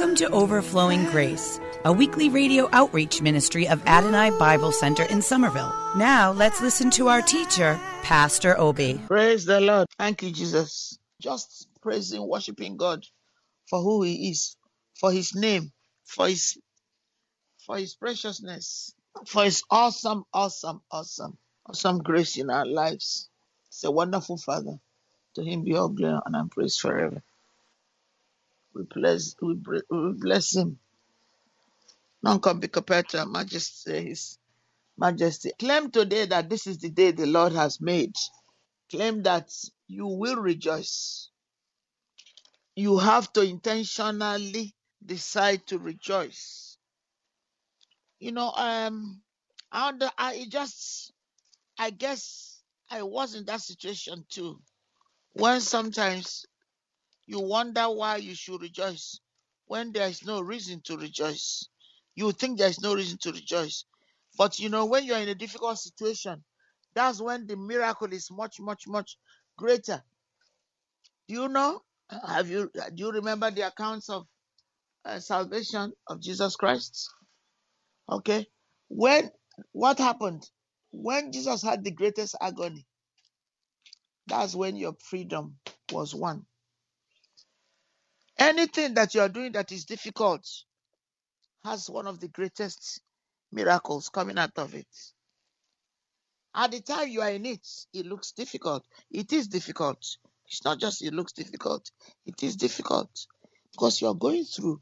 Welcome to Overflowing Grace, a weekly radio outreach ministry of Adonai Bible Center in Somerville. Now let's listen to our teacher, Pastor Obi. Praise the Lord. Thank you, Jesus. Just praising, worshiping God for who He is, for His name, for His for His preciousness, for His awesome, awesome, awesome, awesome grace in our lives. It's a wonderful Father. To Him be all glory and praise forever. We bless, we, we bless Him. None can be compared to Our Majesty, His Majesty. Claim today that this is the day the Lord has made. Claim that you will rejoice. You have to intentionally decide to rejoice. You know, um, I, I just, I guess I was in that situation too. When sometimes you wonder why you should rejoice when there is no reason to rejoice. You think there is no reason to rejoice. But you know, when you're in a difficult situation, that's when the miracle is much, much, much greater. Do you know? Have you do you remember the accounts of uh, salvation of Jesus Christ? Okay. When what happened? When Jesus had the greatest agony, that's when your freedom was won. Anything that you are doing that is difficult has one of the greatest miracles coming out of it. At the time you are in it, it looks difficult. It is difficult. It's not just it looks difficult, it is difficult because you are going through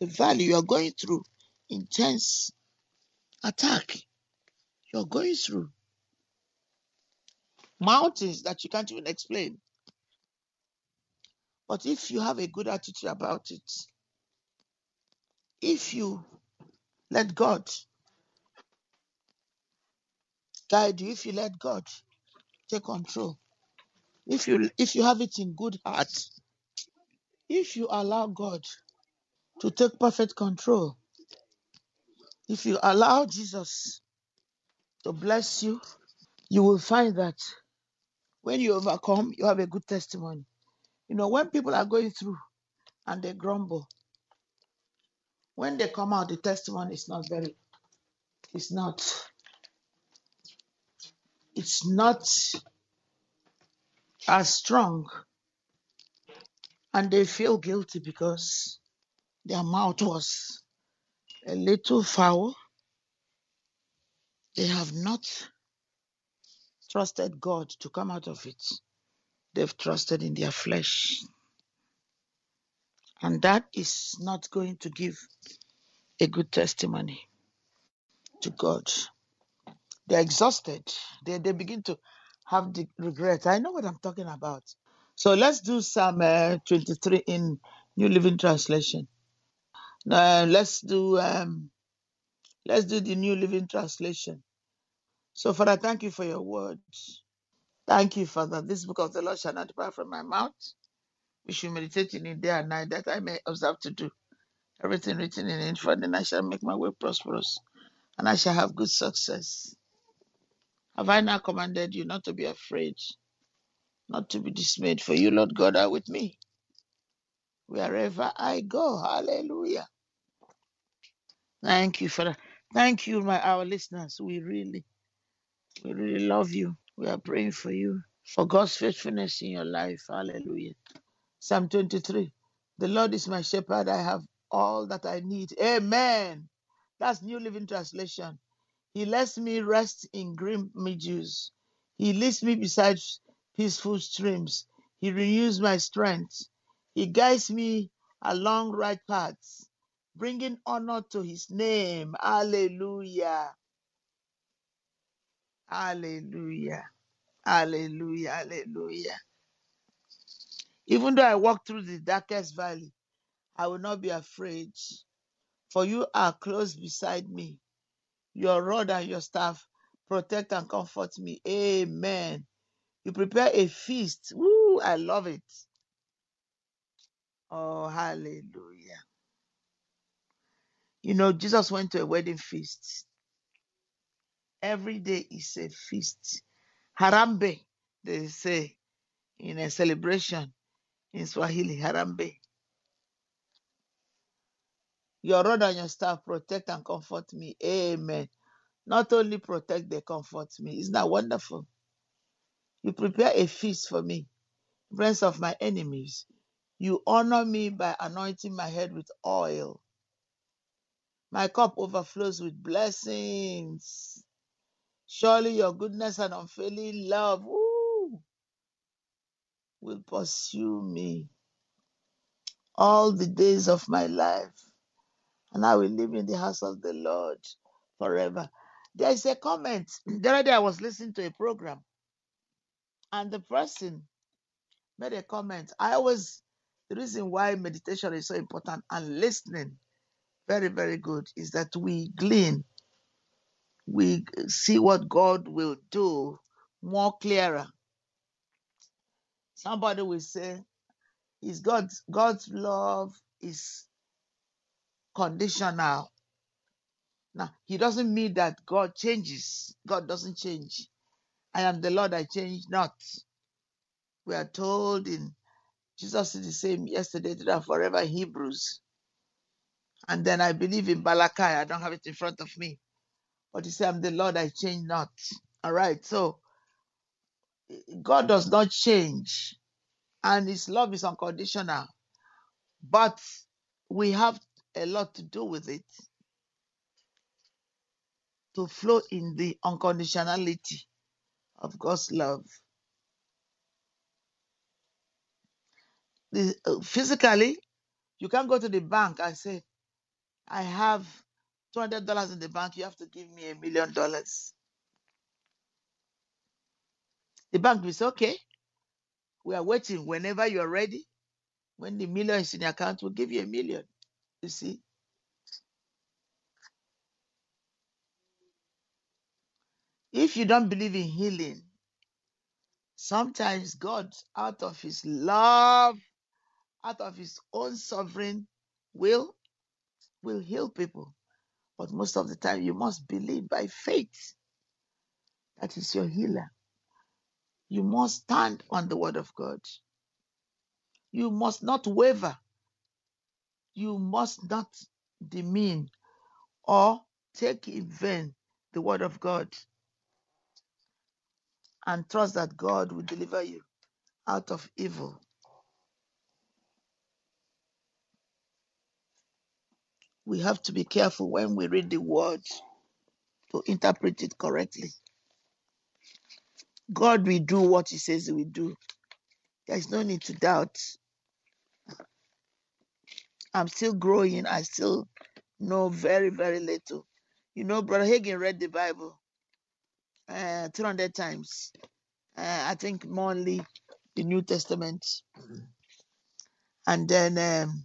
the valley, you are going through intense attack. You're going through mountains that you can't even explain. But if you have a good attitude about it, if you let God guide you, if you let God take control, if you if you have it in good heart, if you allow God to take perfect control, if you allow Jesus to bless you, you will find that when you overcome, you have a good testimony. You know, when people are going through and they grumble, when they come out, the testimony is not very, it's not, it's not as strong, and they feel guilty because their mouth was a little foul. They have not trusted God to come out of it. They've trusted in their flesh, and that is not going to give a good testimony to God. They're exhausted. They, they begin to have the regret. I know what I'm talking about. So let's do Psalm uh, 23 in New Living Translation. Uh, let's do um, let's do the New Living Translation. So Father, thank you for your words. Thank you, Father. This book of the Lord shall not depart from my mouth. We should meditate in it day and night, that I may observe to do everything written in it. For then I shall make my way prosperous, and I shall have good success. Have I now commanded you not to be afraid, not to be dismayed? For you, Lord God, are with me wherever I go. Hallelujah. Thank you, Father. Thank you, my our listeners. We really, we really love you. We are praying for you for God's faithfulness in your life. Hallelujah. Psalm 23. The Lord is my shepherd. I have all that I need. Amen. That's New Living Translation. He lets me rest in green meadows. He leads me beside peaceful streams. He renews my strength. He guides me along right paths, bringing honor to his name. Hallelujah. Hallelujah. Hallelujah. Hallelujah. Even though I walk through the darkest valley, I will not be afraid, for you are close beside me. Your rod and your staff protect and comfort me. Amen. You prepare a feast. Woo, I love it. Oh, hallelujah. You know, Jesus went to a wedding feast. Every day is a feast. Harambe, they say in a celebration in Swahili. Harambe. Your rod and your staff protect and comfort me. Amen. Not only protect, they comfort me. Isn't that wonderful? You prepare a feast for me, friends of my enemies. You honor me by anointing my head with oil. My cup overflows with blessings. Surely your goodness and unfailing love woo, will pursue me all the days of my life, and I will live in the house of the Lord forever. There is a comment. The other day I was listening to a program, and the person made a comment. I always, the reason why meditation is so important and listening very, very good is that we glean, we see what God will do more clearer. Somebody will say, is God's God's love is conditional. Now, he doesn't mean that God changes. God doesn't change. I am the Lord, I change not. We are told in Jesus is the same yesterday, today, forever, Hebrews. And then I believe in Malachi. I don't have it in front of me. But he said, I'm the Lord, I change not. All right. So God does not change, and his love is unconditional. But we have a lot to do with it to flow in the unconditionality of God's love. The, uh, physically, you can't go to the bank and say, I have $200 in the bank, you have to give me a million dollars. The bank will say, okay, we are waiting. Whenever you are ready, when the million is in your account, we'll give you a million. You see, if you don't believe in healing, sometimes God, out of his love, out of his own sovereign will, will heal people. But most of the time, you must believe by faith that is your healer. You must stand on the word of God. You must not waver. You must not demean or take in vain the word of God and trust that God will deliver you out of evil. We have to be careful when we read the word to interpret it correctly. God will do what He says He will do. There is no need to doubt. I'm still growing. I still know very, very little. You know, Brother Hagin read the Bible uh, 300 times. Uh, I think more only the New Testament. And then, um,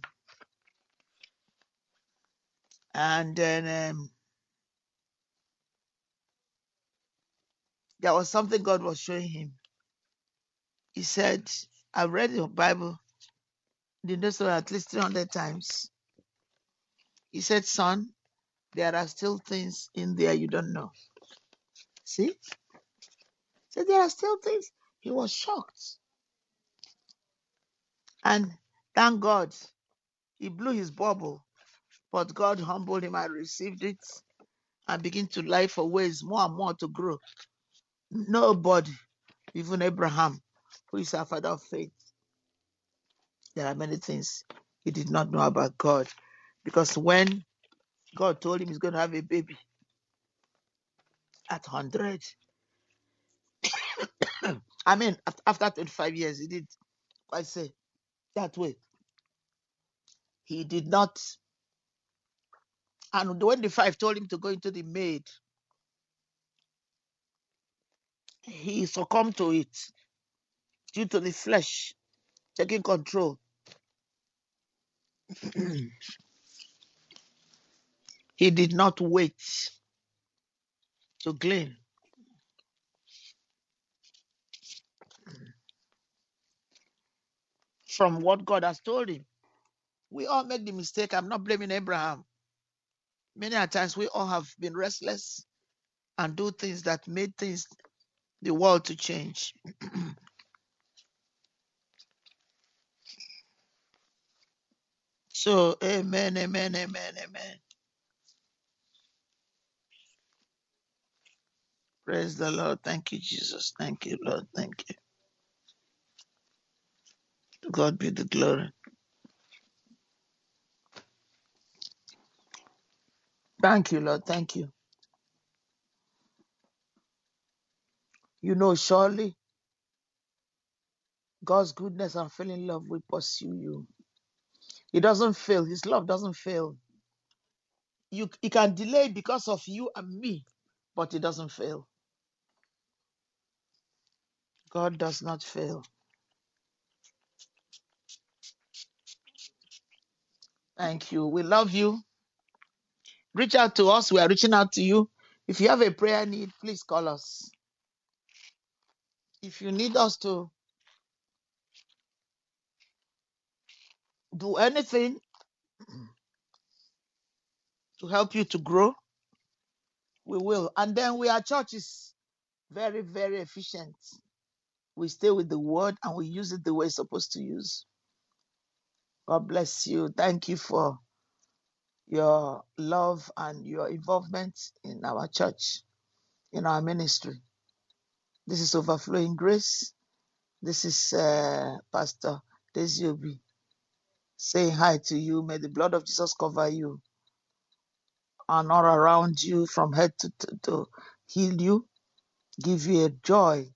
and then um, there was something God was showing him. He said, I've read the Bible, the New Testament at least 300 times. He said, Son, there are still things in there you don't know. See? Said, There are still things. He was shocked. And thank God, he blew his bubble, but God humbled him and received it and began to lie for ways more and more to grow. Nobody, even Abraham, who is our father of faith, there are many things he did not know about God. Because when God told him he's going to have a baby at 100, I mean, after 25 years, he did quite say that way. He did not. And when the five told him to go into the maid, he succumbed to it due to the flesh taking control. he did not wait to glean. From what God has told him. We all make the mistake. I'm not blaming Abraham. Many a times we all have been restless and do things that made things the world to change. so amen, amen, amen, amen. Praise the Lord. Thank you, Jesus. Thank you, Lord. Thank you. God be the glory. Thank you, Lord. Thank you. You know, surely God's goodness and feeling love will pursue you. He doesn't fail. His love doesn't fail. You, he can delay because of you and me, but it doesn't fail. God does not fail. Thank you. We love you. Reach out to us. We are reaching out to you. If you have a prayer need, please call us. If you need us to do anything to help you to grow, we will. And then we, are churches very, very efficient. We stay with the word and we use it the way it's supposed to use. God bless you. Thank you for your love and your involvement in our church, in our ministry. This is Overflowing Grace. This is uh, Pastor Desiobi saying hi to you. May the blood of Jesus cover you and all around you from head to, to, to heal you, give you a joy.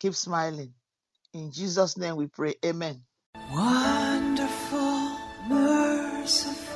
Keep smiling. In Jesus' name we pray. Amen. Wonderful, merciful